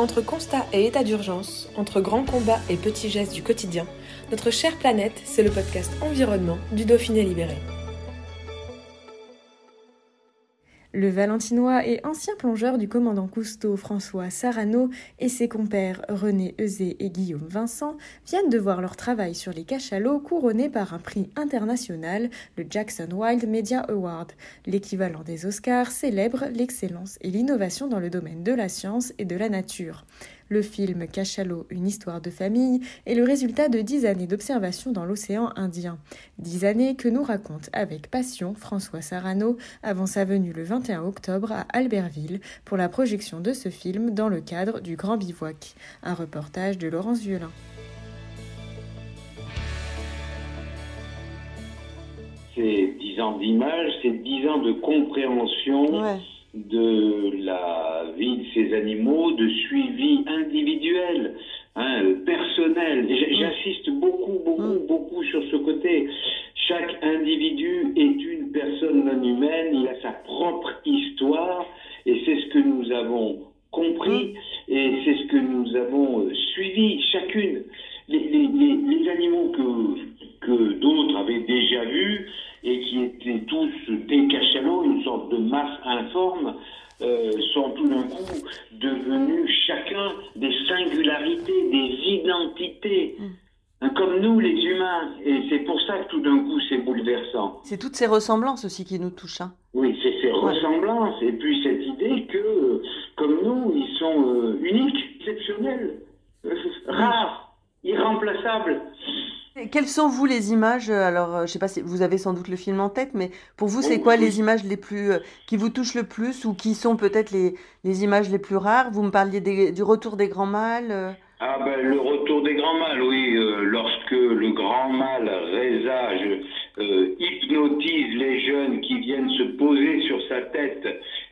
Entre constat et état d'urgence, entre grands combats et petits gestes du quotidien, notre chère planète, c'est le podcast Environnement du Dauphiné Libéré. Le Valentinois et ancien plongeur du commandant Cousteau François Sarano et ses compères René Euzé et Guillaume Vincent viennent de voir leur travail sur les cachalots couronné par un prix international, le Jackson Wild Media Award. L'équivalent des Oscars célèbre l'excellence et l'innovation dans le domaine de la science et de la nature. Le film Cachalot, une histoire de famille, est le résultat de dix années d'observation dans l'océan Indien. Dix années que nous raconte avec passion François Sarano avant sa venue le 21 octobre à Albertville pour la projection de ce film dans le cadre du Grand Bivouac. Un reportage de Laurence Violin. C'est dix ans d'image, c'est dix ans de compréhension. Ouais. De la vie de ces animaux, de suivi individuel, hein, personnel. J'insiste beaucoup, beaucoup, beaucoup sur ce côté. Chaque individu est une personne non humaine, il a sa propre histoire, et c'est ce que nous avons compris, et c'est ce que nous avons euh, suivi, chacune. Les, les- les- les animaux que, que d'autres avaient déjà vus, et qui étaient tous des cachalots, une sorte de masse informe, euh, sont tout d'un coup devenus chacun des singularités, des identités, hein, comme nous les humains. Et c'est pour ça que tout d'un coup c'est bouleversant. C'est toutes ces ressemblances aussi qui nous touchent. hein. Oui, c'est ces ressemblances, et puis cette idée que, comme nous, ils sont euh, uniques, exceptionnels, euh, rares, irremplaçables. Et Quelles sont vous les images euh, Alors, je sais pas si vous avez sans doute le film en tête, mais pour vous, c'est Oui, quoi oui. les images les plus euh, qui vous touchent le plus ou qui sont peut-être les, les images les plus rares? Vous me parliez des- du retour des grands mâles. Ah ben le retour des grands mâles, oui, euh, lorsque le grand mâle résage euh, hypnotise les jeunes qui viennent se poser sur sa tête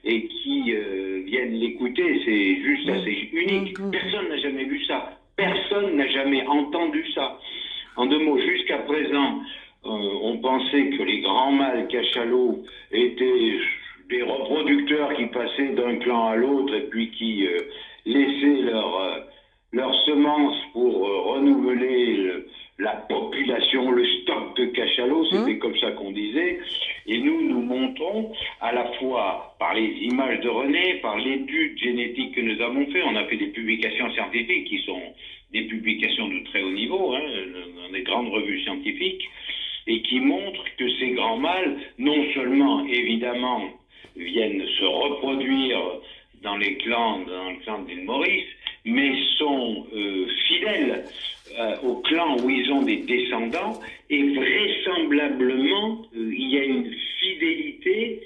et qui euh, viennent l'écouter, c'est juste Mm. assez unique. Mm, mm, Personne n'a jamais vu ça. Personne n'a jamais entendu ça. En deux mots, jusqu'à présent, euh, on pensait que les grands mâles cachalots étaient des reproducteurs qui passaient d'un clan à l'autre et puis qui laissaient leur, leurs semences pour renouveler le- la population, le stock de cachalots, c'était comme ça qu'on disait. Et nous, nous montrons à la fois par les images de René, par l'étude génétique que nous avons fait, on a fait des publications scientifiques qui sont des publications de très haut niveau, hein, dans des grandes revues scientifiques, et qui montrent que ces grands mâles, non seulement, évidemment, viennent se reproduire dans les clans, dans le clan d'île Maurice, mais sont euh, fidèles euh, au clan où ils ont des descendants, et vraisemblablement, euh, il y a une fidélité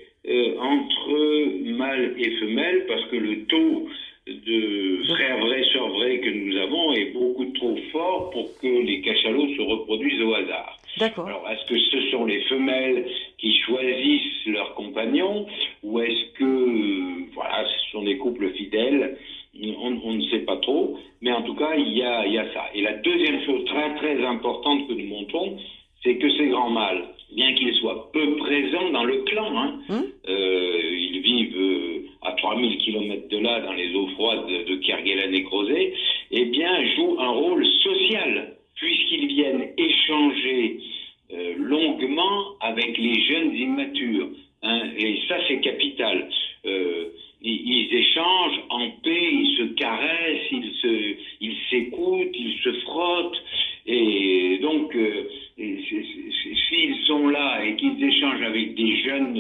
entre mâles et femelles, parce que le taux de frères vrais, sœurs vrais que nous avons est beaucoup trop fort pour que les cachalots se reproduisent au hasard. D'accord. Alors, est-ce que ce sont les femelles qui choisissent leurs compagnons ou est-ce que, voilà, ce sont des couples fidèles on, on ne sait pas trop, mais en tout cas, il y, a, il y a ça. Et la deuxième chose très très importante que nous montrons, c'est que ces grands mâles, bien qu'ils soient peu présents dans le clan, hein, Hum euh, ils vivent euh, à 3000 km de là, dans les eaux froides de, de Kerguelen et Crozet, eh bien, jouent un rôle social, puisqu'ils viennent échanger euh, longuement avec les jeunes immatures.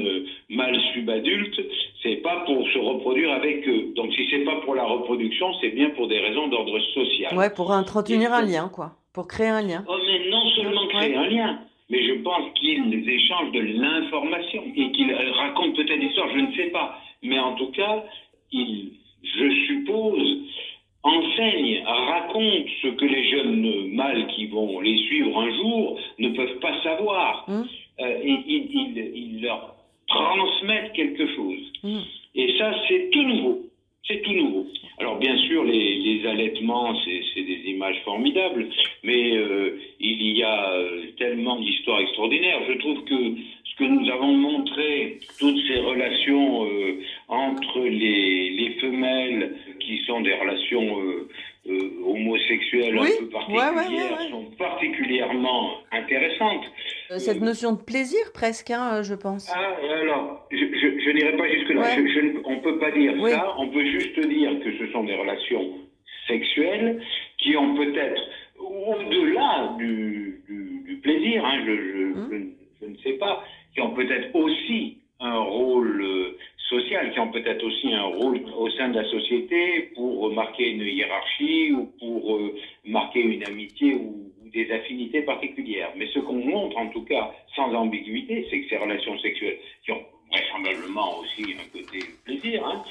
Jeunes mâles subadultes, c'est pas pour se reproduire avec eux. Donc, si c'est pas pour la reproduction, c'est bien pour des raisons d'ordre social. Ouais, pour entretenir un lien, quoi. Pour créer un lien. Oh, mais non seulement créer un lien, mais je pense qu'ils échangent de l'information et qu'ils euh, racontent peut-être l'histoire, je ne sais pas. mais en tout cas, il, je suppose, enseigne, raconte ce que les jeunes mâles qui vont les suivre un jour ne peuvent pas savoir. Mmh. Euh, et ils il, il leur transmettent quelque chose. Mmh. Et ça, c'est tout nouveau. C'est tout nouveau. Alors bien sûr, les, les allaitements, c'est des images formidables, mais euh, il y a euh, tellement d'histoires extraordinaires. Je trouve que ce que nous avons montré, toutes ces relations euh, entre les, les femelles, qui sont des relations euh, homosexuelles Oui, un peu particulières, ouais, ouais, ouais. sont particulièrement intéressantes. Euh, Cette notion de plaisir, presque, hein, euh, je pense. Ah, alors, je, je, je n'irai pas jusque-là. Ouais. On ne peut pas dire Oui. ça. On peut juste dire que ce sont des relations sexuelles qui ont peut-être, au-delà du, du- du plaisir, hein, je, Hum. je ne- sais pas, qui ont peut-être aussi un rôle euh, social, qui ont peut-être aussi un rôle au sein de la société pour marquer une hiérarchie ou pour marquer une amitié ou, ou des affinités particulières. Mais ce qu'on montre, en tout cas, sans ambiguïté, c'est que ces relations sexuelles, qui ont vraisemblablement aussi un côté plaisir, hein,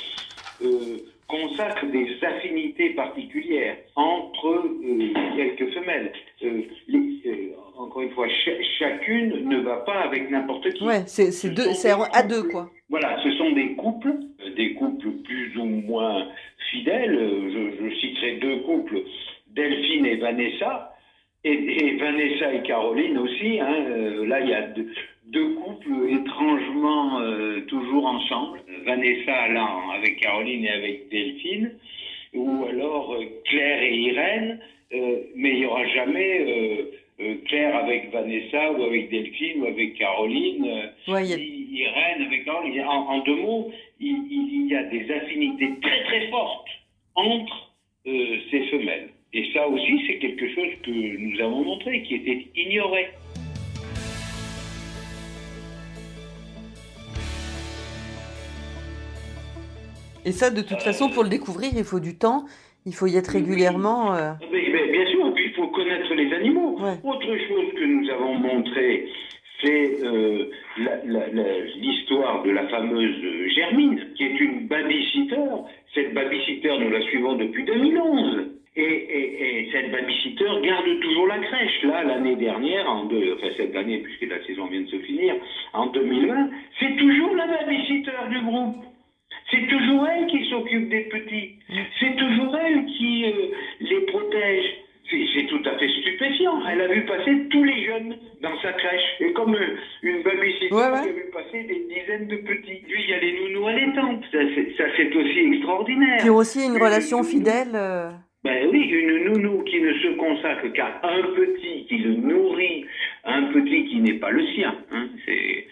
euh, consacrent des affinités particulières entre euh, quelques femelles. Euh, les- euh, encore une fois, cha- chacune ne va pas avec n'importe qui. Ouais, c'est Ce deux, à deux, quoi. Voilà, ce sont des couples, des couples plus ou moins fidèles. Je, je citerai deux couples, Delphine et Vanessa, et, et Vanessa et Caroline aussi. hein. Là, il y a deux, deux couples étrangement euh, toujours ensemble. Vanessa là avec Caroline et avec Delphine, ou alors euh, Claire et Irène. Euh, mais il n'y aura jamais Claire avec Vanessa ou avec Delphine ou avec Caroline. Ouais, il y a- I- Irène avec Caroline. En, en deux mots, il, il y a des affinités très très fortes entre ces femelles. Et ça aussi, c'est quelque chose que nous avons montré, qui était ignoré. Et ça, de toute façon, pour le découvrir, il faut du temps, il faut y être régulièrement. euh, Mais- mais bien sûr, et puis il faut connaître les animaux. Ouais. Autre chose que nous avons montré, c'est euh, l'histoire de la fameuse Germine, qui est une babysitter. Cette babysitter, nous la suivons depuis 2011. Et, et- et cette babysitter garde toujours la crèche. Là, l'année dernière, en deux, enfin cette année, puisque la saison vient de se finir, en 2020, c'est toujours la babysitter du groupe. C'est toujours elle qui s'occupe des petits. C'est toujours elle qui euh, les protège. C'est tout à fait stupéfiant. Elle a vu passer tous les jeunes dans sa crèche. Et comme euh, une babysitter Ouais, ouais. qui a vu passer des dizaines de petits. Lui, il y a les nounous allaitantes. Ça, c'est- ça, c'est aussi extraordinaire. qui ont aussi une relation fidèle. euh, Ben oui, une nounou qui ne se consacre qu'à un petit, qui le nourrit, un petit qui n'est pas le sien. hein. C'est,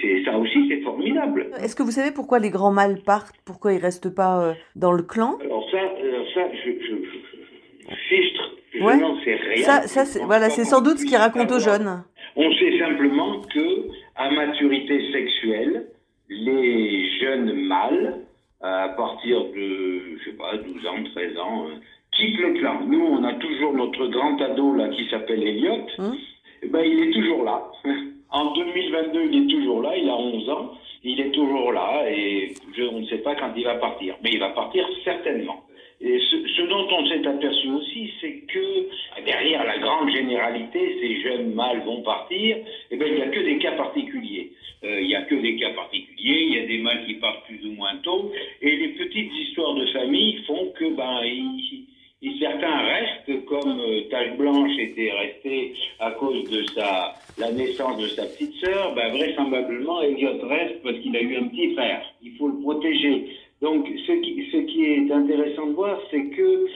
c'est, ça aussi, c'est formidable. Est-ce que vous savez pourquoi les grands mâles partent? Pourquoi ils restent pas euh, dans le clan? Alors ça, alors ça, je, je, fichtre, je Ouais. n'en sais rien. Ça, ça Je c'est pense voilà, c'est sans doute ce puisse qu'ils racontent aux jeunes. On sait simplement que, à maturité sexuelle, les jeunes mâles, à partir de, je sais pas, 12 ans, 13 ans, euh, quittent le clan. Nous, on a toujours notre grand ado là qui s'appelle Elliot. Hum. Eh ben, il est toujours là. En 2022, il est toujours là. Il a 11 ans. Il est toujours là et on ne sait pas quand il va partir. Mais il va partir certainement. Et ce, dont on s'est aperçu aussi, c'est que derrière la grande généralité, ces jeunes mâles vont partir, eh ben, il n'y a que des cas particuliers. Euh, il n'y a que des cas particuliers, il y a des mâles qui partent plus ou moins tôt, et les petites histoires de famille font que ben, ils- ils- certains restent, comme euh, Tache Blanche était restée à cause de sa, la naissance de sa petite sœur, ben, vraisemblablement Elliot reste parce qu'il a eu un petit frère. Il faut le protéger. Donc, ce qui, ce qui est intéressant de voir, c'est que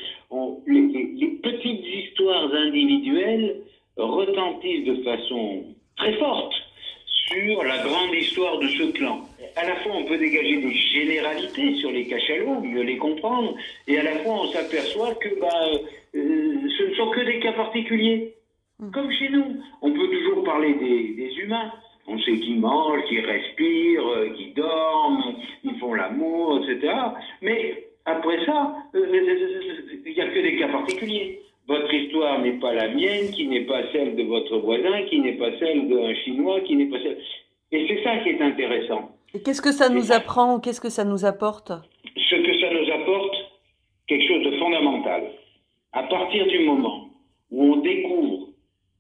les petites histoires individuelles retentissent de façon très forte sur la grande histoire de ce clan. À la fois, on peut dégager des généralités sur les cachalots, mieux les comprendre, et à la fois, on s'aperçoit que bah, euh, ce ne sont que des cas particuliers. Comme chez nous, on peut toujours parler des, des humains. On sait qu'ils mangent, qu'ils respirent, euh, qu'ils dorment, ils font l'amour, etc. Mais après ça, euh, il n'y a que des cas particuliers. Votre histoire n'est pas la mienne, qui n'est pas celle de votre voisin, qui n'est pas celle d'un Chinois, qui n'est pas celle... Et c'est ça qui est intéressant. Et qu'est-ce que ça nous apprend Qu'est-ce que ça nous apporte? Ce que ça nous apporte, quelque chose de fondamental. À partir du moment où on découvre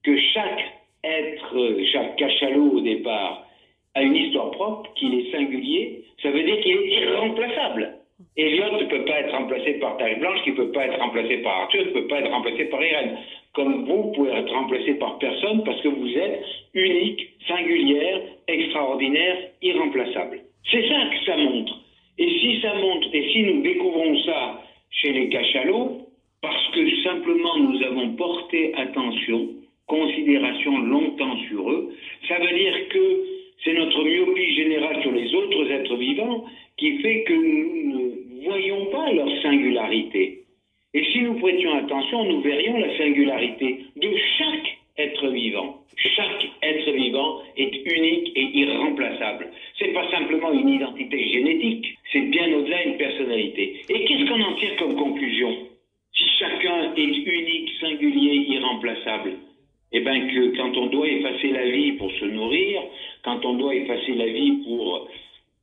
que chaque être, chaque cachalot au départ, a une histoire propre, qu'il est singulier, ça veut dire qu'il est irremplaçable. Elliot ne peut pas être remplacé par Taille Blanche, qui ne peut pas être remplacé par Arthur, ne peut pas être remplacé par Irène. Comme vous pouvez être remplacé par personne parce que vous êtes unique, singulière, extraordinaire, irremplaçable. C'est ça que ça montre. Et si ça montre, et si nous découvrons ça chez les cachalots, parce que simplement nous avons porté attention, considération longtemps sur eux, ça veut dire que c'est notre myopie générale sur les autres êtres vivants qui fait que nous ne voyons pas leur singularité. Et si nous prêtions attention, nous verrions la singularité de chaque être vivant. Chaque être vivant est unique et irremplaçable. C'est pas simplement une identité génétique, c'est bien au-delà une personnalité. Et qu'est-ce qu'on en tire comme conclusion Si chacun est unique, singulier, irremplaçable, eh bien que quand on doit effacer la vie pour se nourrir, quand on doit effacer la vie pour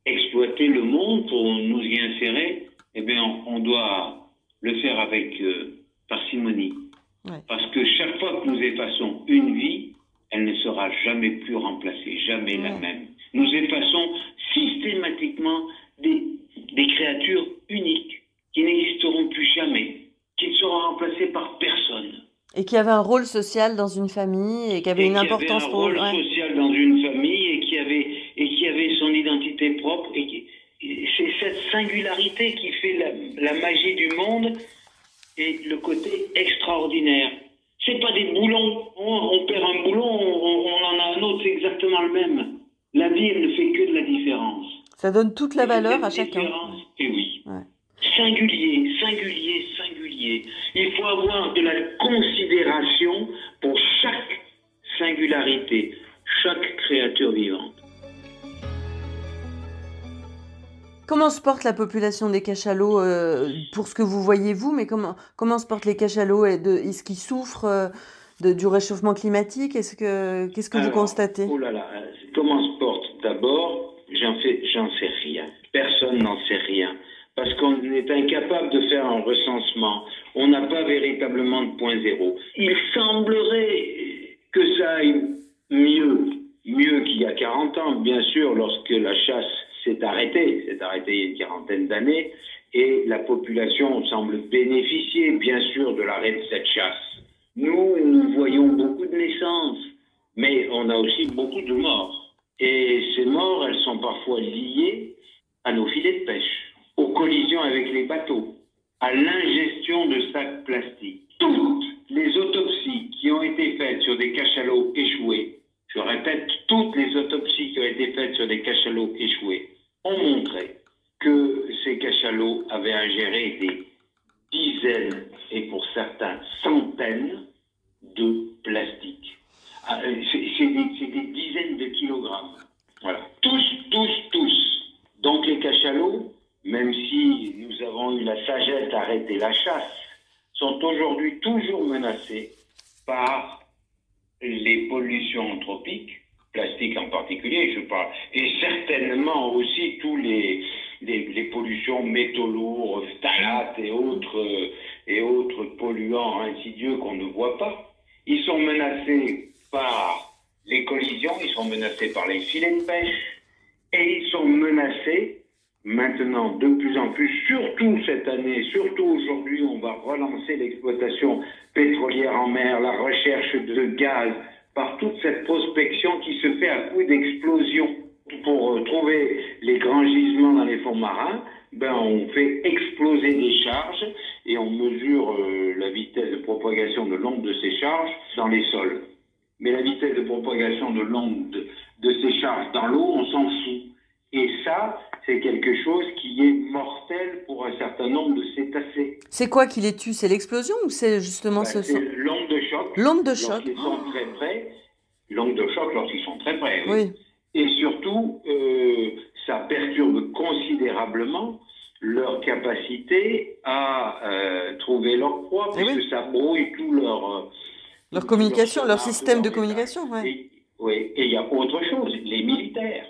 exploiter le monde, pour nous y insérer, eh bien on doit le faire avec euh, parcimonie. Parce que chaque fois que nous effaçons une vie, elle ne sera jamais plus remplacée, jamais la même. Nous effaçons systématiquement des, des créatures uniques qui n'existeront plus jamais, qui ne seront remplacées par personne. Et qui avaient un rôle social dans une famille et qui avaient une importance pour un rôle social dans une famille et qui avait et qui avait son identité propre et qui, c'est cette singularité qui fait la, magie du monde et le côté extraordinaire. C'est pas des boulons. On, perd un boulon, on, en a un autre, c'est exactement le même. La vie, elle ne fait que de la différence. Ça donne toute la valeur à chacun. Et oui. Singulier, singulier, singulier. Il faut avoir de la considération pour chaque singularité, chaque créature vivante. Comment se porte la population des cachalots euh, pour ce que vous voyez vous, mais comment, comment se portent les cachalots? Est-ce qu'ils souffrent euh, de, du réchauffement climatique? Est-ce que qu'est-ce que vous constatez? Oh là là, euh, comment se porte? D'abord, j'en j'en sais rien. Personne n'en sait rien parce qu'on est incapable de faire un recensement. On n'a pas véritablement de point zéro. Il semblerait que ça aille mieux, mieux qu'il y a 40 ans, bien sûr, lorsque la chasse s'est arrêté, s'est arrêté il y a une quarantaine d'années, et la population semble bénéficier bien sûr de l'arrêt de cette chasse. Nous, nous voyons beaucoup de naissances, mais on a aussi beaucoup de morts. Et ces morts, elles sont parfois liées à nos filets de pêche, aux collisions avec les bateaux, à l'ingestion de sacs plastiques. Toutes les autopsies qui ont été faites sur des cachalots échoués, je répète, toutes les autopsies qui ont été faites sur des cachalots échoués, ont montré que ces cachalots avaient ingéré des dizaines et pour certains centaines de plastique. Ah, euh, c'est des, des, dizaines de kilogrammes. Voilà. Tous, tous, tous. Donc les cachalots, même si nous avons eu la sagesse d'arrêter la chasse, sont aujourd'hui toujours menacés par les pollutions anthropiques plastique en particulier, je parle, et certainement aussi tous les, les, pollutions métaux lourds, phtalates et autres, et autres polluants insidieux qu'on ne voit pas. Ils sont menacés par les collisions, ils sont menacés par les filets de pêche, et ils sont menacés maintenant de plus en plus, surtout cette année, surtout aujourd'hui, on va relancer l'exploitation pétrolière en mer, la recherche par toute cette prospection qui se fait à coup d'explosion. Pour euh, trouver les grands gisements dans les fonds marins, ben, on fait exploser des charges et on mesure euh, la vitesse de propagation de l'onde de ces charges dans les sols. Mais la vitesse de propagation de l'onde de, de ces charges dans l'eau, on s'en fout. Et ça, c'est quelque chose qui est mortel pour un certain nombre de cétacés. C'est quoi qui les tue? C'est l'explosion ou c'est justement ben, ce l'onde de choc. L'onde de choc. Lorsqu'ils sont très près. L'onde de choc lorsqu'ils sont très près. Oui. Et surtout, euh, ça perturbe considérablement leur capacité à euh, trouver leur proie, eh parce que ça brouille tout leur... Euh, leur communication, leur, système de communication, oui. Et il y a autre chose, les militaires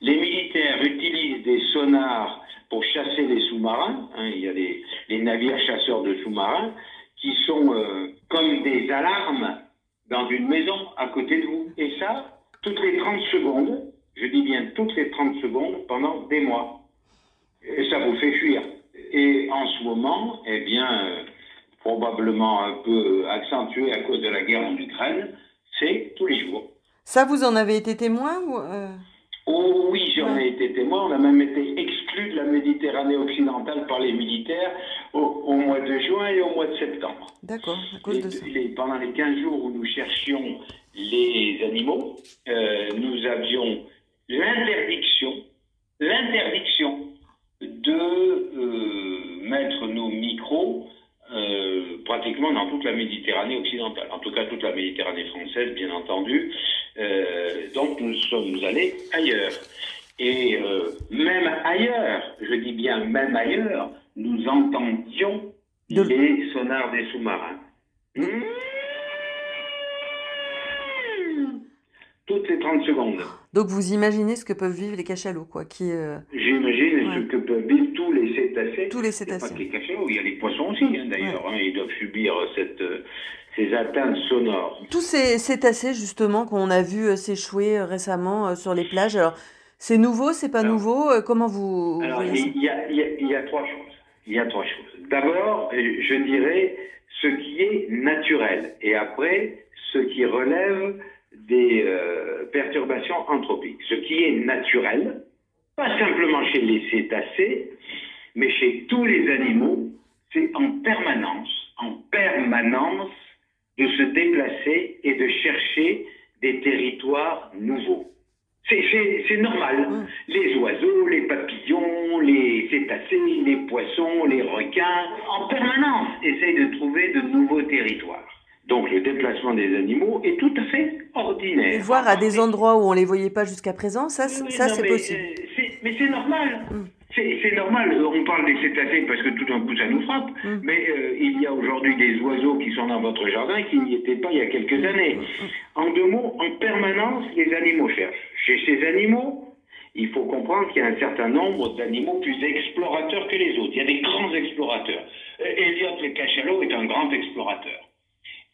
Les militaires utilisent des sonars pour chasser les sous-marins. Hein. il y a les, navires chasseurs de sous-marins qui sont euh, comme des alarmes dans une maison à côté de vous. Et ça, toutes les 30 secondes, je dis bien toutes les 30 secondes, pendant des mois. Et ça vous fait fuir. Et en ce moment, eh bien, euh, probablement un peu accentué à cause de la guerre en Ukraine, c'est tous les jours. Ça, vous en avez été témoin ou euh? Oh oui, j'en ai été témoin. On a même été exclu de la Méditerranée occidentale par les militaires au, mois de juin et au mois de septembre. D'accord, à cause de ça. pendant les 15 jours où nous cherchions les animaux, euh, nous avions l'interdiction, l'interdiction de euh, mettre nos micros euh, pratiquement dans toute la Méditerranée occidentale, en tout cas toute la Méditerranée française, bien entendu. Euh, donc nous sommes allés ailleurs. Et euh, même ailleurs, je dis bien même ailleurs, nous entendions les sonars des sous-marins. Mmh. Toutes les 30 secondes. Donc vous imaginez ce que peuvent vivre les cachalots, quoi, qui. J'imagine ce que peuvent vivre tous les cétacés. Tous les cétacés. Il les cachalots, il y a les poissons aussi, hein, d'ailleurs. Hein, ils doivent subir cette, euh, ces atteintes sonores. Tous ces cétacés, justement, qu'on a vu euh, s'échouer euh, récemment sur les plages. Alors, c'est nouveau, c'est pas nouveau Comment vous. Alors, il y a trois choses. Il y a trois choses. D'abord, je dirais ce qui est naturel, et après, ce qui relève des perturbations anthropiques. Ce qui est naturel, pas simplement chez les cétacés, mais chez tous les animaux, c'est en permanence, en permanence, de se déplacer et de chercher des territoires nouveaux. C'est normal. Les oiseaux, les papillons, les cétacés, les poissons, les requins, en permanence, essayent de trouver de nouveaux territoires. Donc le déplacement des animaux est tout à fait ordinaire. voir à des endroits où on ne les voyait pas jusqu'à présent, ça, ça c'est possible. Euh, mais c'est normal. Mm. C'est normal. Euh, on parle des cétacés parce que tout d'un coup ça nous frappe. Mm. Mais euh, il y a aujourd'hui des oiseaux qui sont dans votre jardin qui n'y étaient pas il y a quelques années. Mm. En deux mots, en permanence, les animaux cherchent. Chez ces animaux, il faut comprendre qu'il y a un certain nombre d'animaux plus explorateurs que les autres. Il y a des grands explorateurs. Elliot le cachalot est un grand explorateur.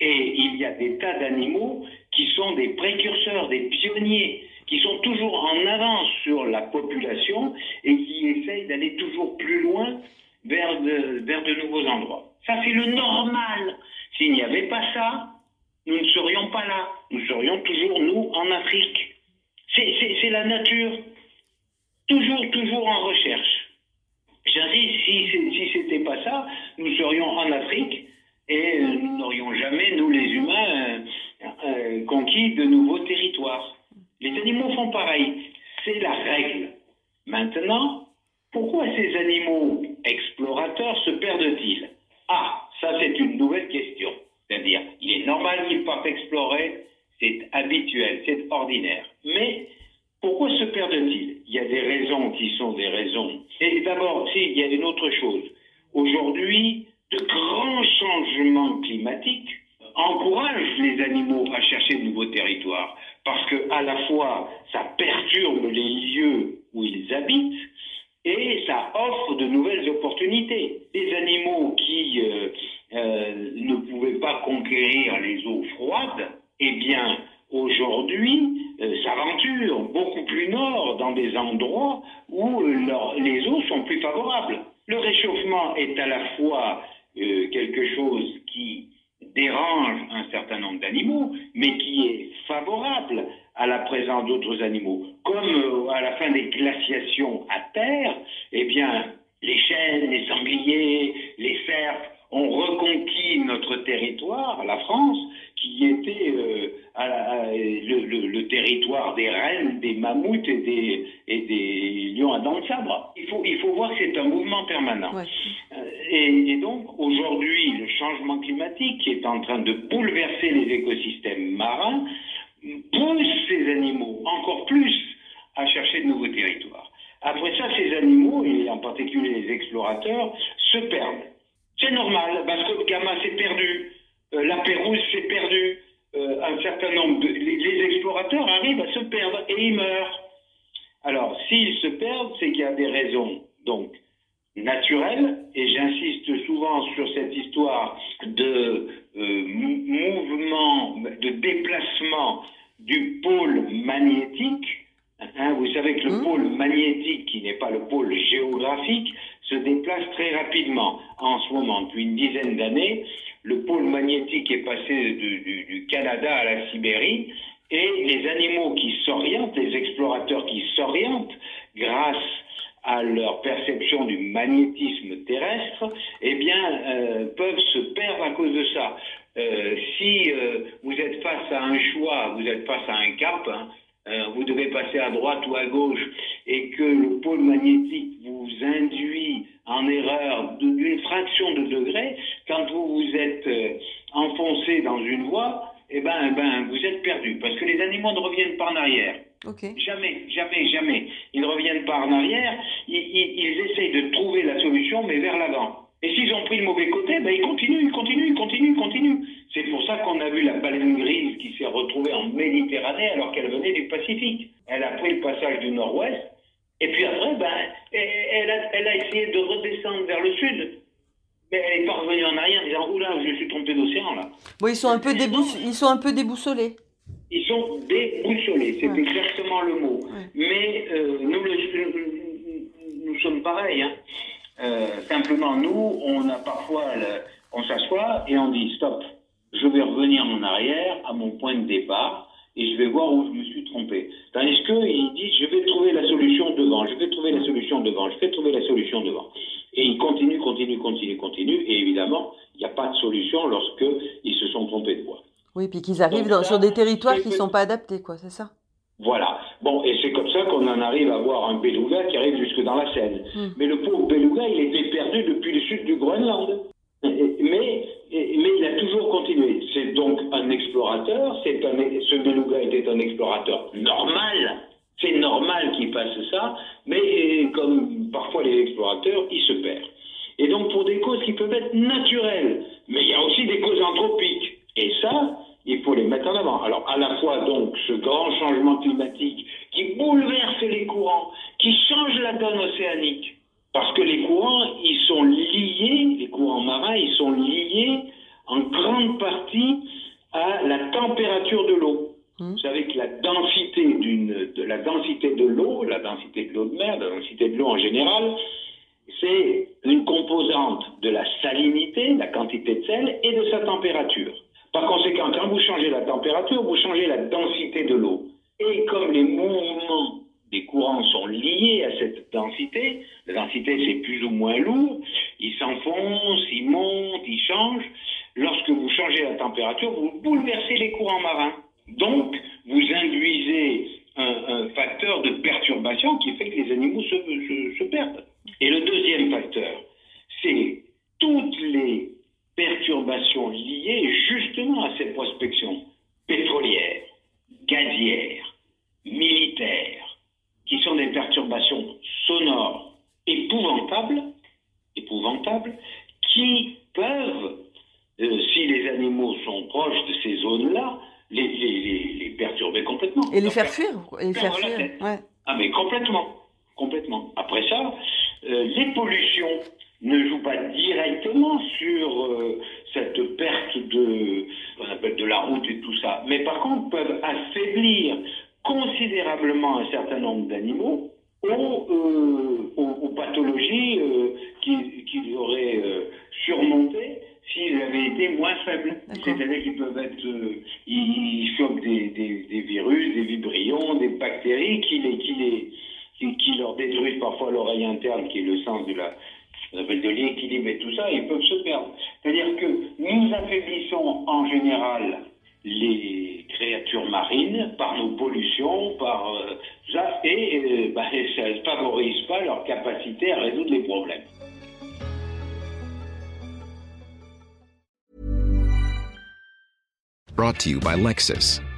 Et il y a des tas d'animaux qui sont des précurseurs, des pionniers, qui sont toujours en avance sur la population et qui essayent d'aller toujours plus loin vers de, vers de nouveaux endroits. Ça, c'est le normal. S'il n'y avait pas ça, nous ne serions pas là. Nous serions toujours, nous, en Afrique. C'est la nature. Toujours, toujours en recherche. J'insiste, si, si c'était pas ça, nous serions en Afrique et euh, nous n'aurions jamais, nous les humains, euh, euh, conquis de nouveaux territoires. Les animaux font pareil, c'est la règle. Maintenant, pourquoi ces animaux explorateurs se perdent-ils Ah, ça c'est une nouvelle question. C'est-à-dire, il est normal qu'ils partent explorer, c'est habituel, c'est ordinaire. Mais pourquoi se perdent-ils Il y a des raisons qui sont des raisons. Et d'abord, si, il y a une autre chose. Aujourd'hui, de grands changements climatiques encouragent les animaux à chercher de nouveaux territoires parce que à la fois ça perturbe les lieux où ils habitent et ça offre de nouvelles opportunités. Les animaux qui euh, euh, ne pouvaient conquérir les eaux froides, eh bien aujourd'hui euh, s'aventurent beaucoup plus nord dans des endroits où les eaux sont plus favorables. Le réchauffement est à la fois euh, quelque chose qui dérange un certain nombre d'animaux, mais qui est favorable à la présence d'autres animaux. Écosystèmes marins pousse ces animaux encore plus à chercher de nouveaux territoires. Après ça, ces animaux, et en particulier les explorateurs, se perdent. C'est normal, parce que le gamma s'est perdu, euh, la Pérouse s'est perdue, euh, un certain nombre de... Les, explorateurs arrivent à se perdre et ils meurent. Alors, s'ils se perdent, c'est qu'il y a des raisons, les animaux qui s'orientent, les explorateurs qui s'orientent grâce à leur perception du magnétisme terrestre, eh bien, euh, peuvent se perdre à cause de ça. Euh, si euh, vous êtes face à un choix, vous êtes face à un cap, hein, vous devez passer à droite ou à gauche, et que le pôle magnétique vous induit en erreur d'une fraction de degré, quand vous vous êtes enfoncé dans une voie, eh ben, eh ben, vous êtes perdu, parce que les animaux ne reviennent pas en arrière. Jamais, jamais, jamais. Ils ne reviennent pas en arrière. Ils, ils, essayent de trouver la solution, mais vers l'avant. Et s'ils ont pris le mauvais côté, ben ils continuent, ils continuent, ils continuent, ils continuent. C'est pour ça qu'on a vu la baleine grise qui s'est retrouvée en Méditerranée alors qu'elle venait du Pacifique. Elle a pris le passage du nord-ouest, et puis après, ben, elle, a, elle a essayé de redescendre vers le sud. Mais elle n'est pas revenue en arrière en disant Oula, je suis trompé d'océan là. Bon, ils sont un peu, ils sont un peu déboussolés ils sont déboussolés, c'est exactement le mot. Mais euh, nous, nous, sommes pareils. Hein. Euh, simplement, nous, on a parfois, on s'assoit et on dit stop, je vais revenir en arrière à mon point de départ et je vais voir où je me suis trompé. Tandis qu'ils disent je vais trouver la solution devant, je vais trouver la solution devant, je vais trouver la solution devant. Et ils continuent, continuent, continuent, continuent. Et évidemment, il n'y a pas de solution lorsqu'ils se sont trompés de voie. Oui, puis qu'ils arrivent sur des territoires qui ne sont pas adaptés, quoi, c'est ça? Voilà. Bon, et c'est comme ça qu'on en arrive à voir un beluga qui arrive jusque dans la Seine. Hmm. Mais le pauvre beluga, il était perdu depuis le sud du Groenland. Mais, mais il a toujours continué. C'est donc un explorateur. C'est un, ce beluga était un explorateur normal. C'est normal qu'il fasse ça. Mais comme parfois les explorateurs, il se perd. Et donc pour des causes qui peuvent être naturelles. Mais il y a aussi des causes anthropiques. Et ça, il faut les mettre en avant. Alors, à la fois, donc, ce grand changement climatique qui bouleverse les courants, qui change la donne océanique, parce que les courants, ils sont liés, les courants marins, ils sont liés en grande partie à la température de l'eau. Mmh. Vous savez que la densité d'une, de la densité de l'eau, la densité de l'eau de mer, la densité de l'eau en général, c'est une composante de la salinité, la quantité de sel, et de sa température. Par conséquent, quand vous changez la température, vous changez la densité de l'eau. Et comme les mouvements des courants sont liés à cette densité, la densité c'est plus ou moins lourd, ils s'enfoncent, ils montent, ils changent. Lorsque vous changez la température, vous bouleversez les courants marins. Donc, vous induisez un, facteur de perturbation qui fait que les animaux se perdent. Et le deuxième facteur, c'est toutes les perturbations liées justement à cette prospection pétrolière, gazière, militaire, qui sont des perturbations sonores épouvantables, épouvantables, qui peuvent, euh, si les animaux sont proches de ces zones-là, les, les, perturber complètement. Et les faire fuir, et les faire fuir. Ouais. Ah mais complètement, complètement. Après ça, euh, les pollutions ne joue pas directement sur euh, cette perte de, qu'on appelle de la route et tout ça, mais par contre peuvent affaiblir considérablement un certain nombre d'animaux aux, euh, pathologies euh, qu'ils auraient surmontées s'ils avaient été moins faibles. C'est-à-dire qu'ils peuvent être, ils, chopent des, des, virus, des vibrions, des bactéries qui, les, qui, les, qui, qui leur détruisent parfois l'oreille interne, qui est le sens de la, on appelle de l'équilibre et tout ça, ils peuvent se perdre. C'est-à-dire que nous en général les créatures marines par nos pollutions, par euh, ça, et euh, bah, ça ne favorise pas leur capacité à résoudre les problèmes. Brought to you by Lexus.